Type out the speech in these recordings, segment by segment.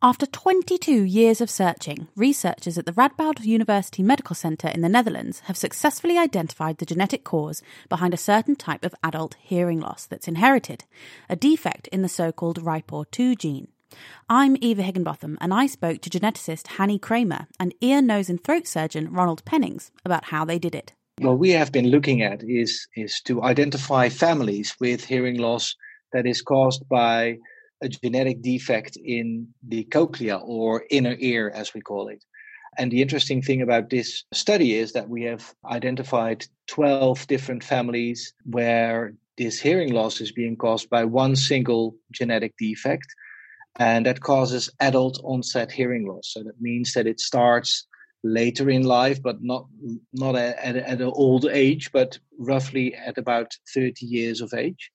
After 22 years of searching, researchers at the Radboud University Medical Center in the Netherlands have successfully identified the genetic cause behind a certain type of adult hearing loss that's inherited, a defect in the so called RIPOR2 gene. I'm Eva Higginbotham, and I spoke to geneticist Hanny Kramer and ear, nose, and throat surgeon Ronald Pennings about how they did it. What we have been looking at is, is to identify families with hearing loss that is caused by a genetic defect in the cochlea or inner ear, as we call it. And the interesting thing about this study is that we have identified 12 different families where this hearing loss is being caused by one single genetic defect. And that causes adult onset hearing loss. So that means that it starts later in life, but not not at, at, at an old age, but roughly at about 30 years of age.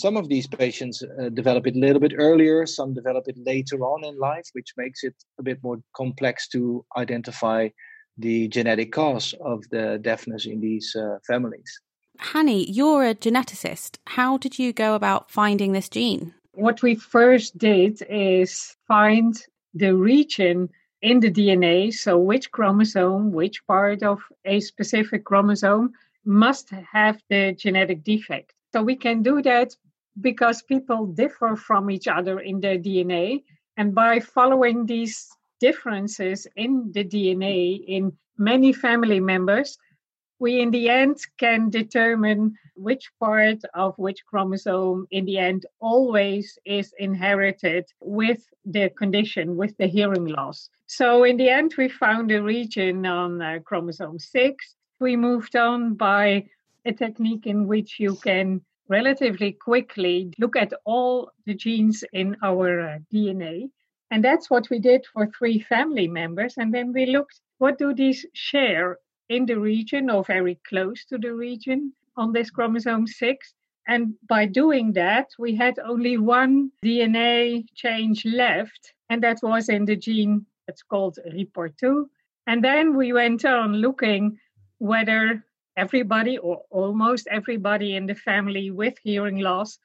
Some of these patients uh, develop it a little bit earlier, some develop it later on in life, which makes it a bit more complex to identify the genetic cause of the deafness in these uh, families. Hanny, you're a geneticist. How did you go about finding this gene? What we first did is find the region in the DNA, so which chromosome, which part of a specific chromosome must have the genetic defect. So we can do that because people differ from each other in their DNA. And by following these differences in the DNA in many family members, we in the end can determine which part of which chromosome in the end always is inherited with the condition, with the hearing loss. So in the end, we found a region on uh, chromosome 6. We moved on by a technique in which you can relatively quickly look at all the genes in our uh, DNA. And that's what we did for three family members. And then we looked what do these share in the region or very close to the region on this chromosome 6. And by doing that, we had only one DNA change left, and that was in the gene that's called RIPOR2. And then we went on looking whether everybody or almost everybody in the family with hearing loss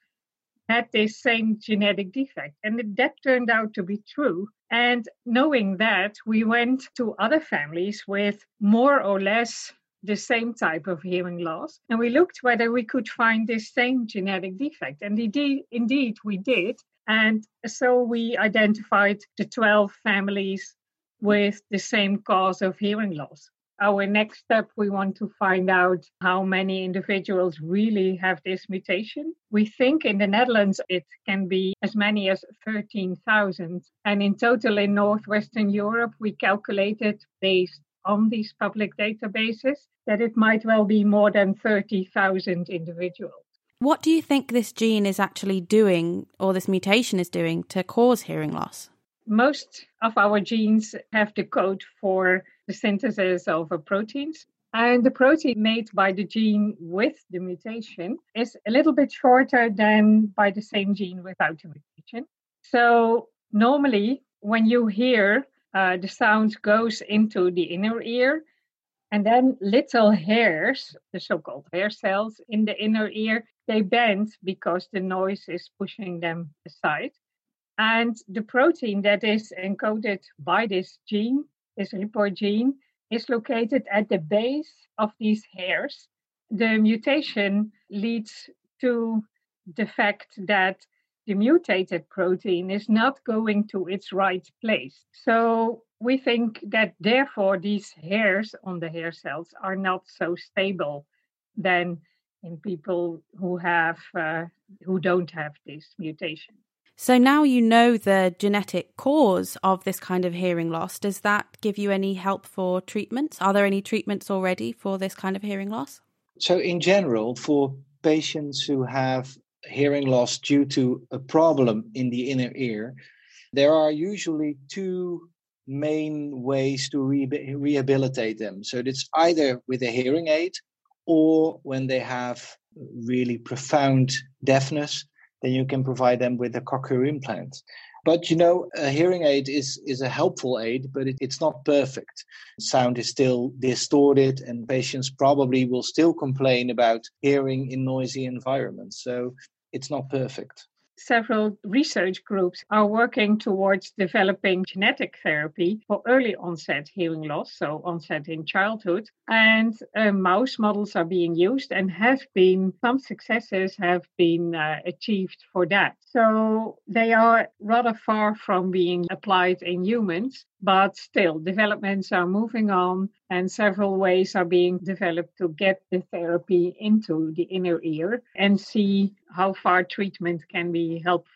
had this same genetic defect. And that turned out to be true. And knowing that, we went to other families with more or less the same type of hearing loss. And we looked whether we could find this same genetic defect. And indeed, indeed we did. And so we identified the 12 families with the same cause of hearing loss our next step, we want to find out how many individuals really have this mutation. We think in the Netherlands it can be as many as 13,000. And in total in Northwestern Europe, we calculated based on these public databases that it might well be more than 30,000 individuals. What do you think this gene is actually doing, or this mutation is doing, to cause hearing loss? Most of our genes have the code for the synthesis of proteins. And the protein made by the gene with the mutation is a little bit shorter than by the same gene without the mutation. So normally, when you hear uh, the sound goes into the inner ear, and then little hairs, the so-called hair cells in the inner ear, they bend because the noise is pushing them aside. And the protein that is encoded by this gene this RIPOR gene, is located at the base of these hairs. The mutation leads to the fact that the mutated protein is not going to its right place. So we think that therefore these hairs on the hair cells are not so stable than in people who have uh, who don't have this mutation. So now you know the genetic cause of this kind of hearing loss. Does that give you any help for treatments? Are there any treatments already for this kind of hearing loss? So, in general, for patients who have hearing loss due to a problem in the inner ear, there are usually two main ways to re- rehabilitate them. So, it's either with a hearing aid or when they have really profound deafness then you can provide them with a cochlear implant. But you know, a hearing aid is is a helpful aid, but it, it's not perfect. Sound is still distorted, and patients probably will still complain about hearing in noisy environments. So it's not perfect. Several research groups are working towards developing genetic therapy for early onset hearing loss, so onset in childhood. And uh, mouse models are being used and have been, some successes have been uh, achieved for that. So they are rather far from being applied in humans, but still developments are moving on and several ways are being developed to get the therapy into the inner ear and see how far treatment can be helpful.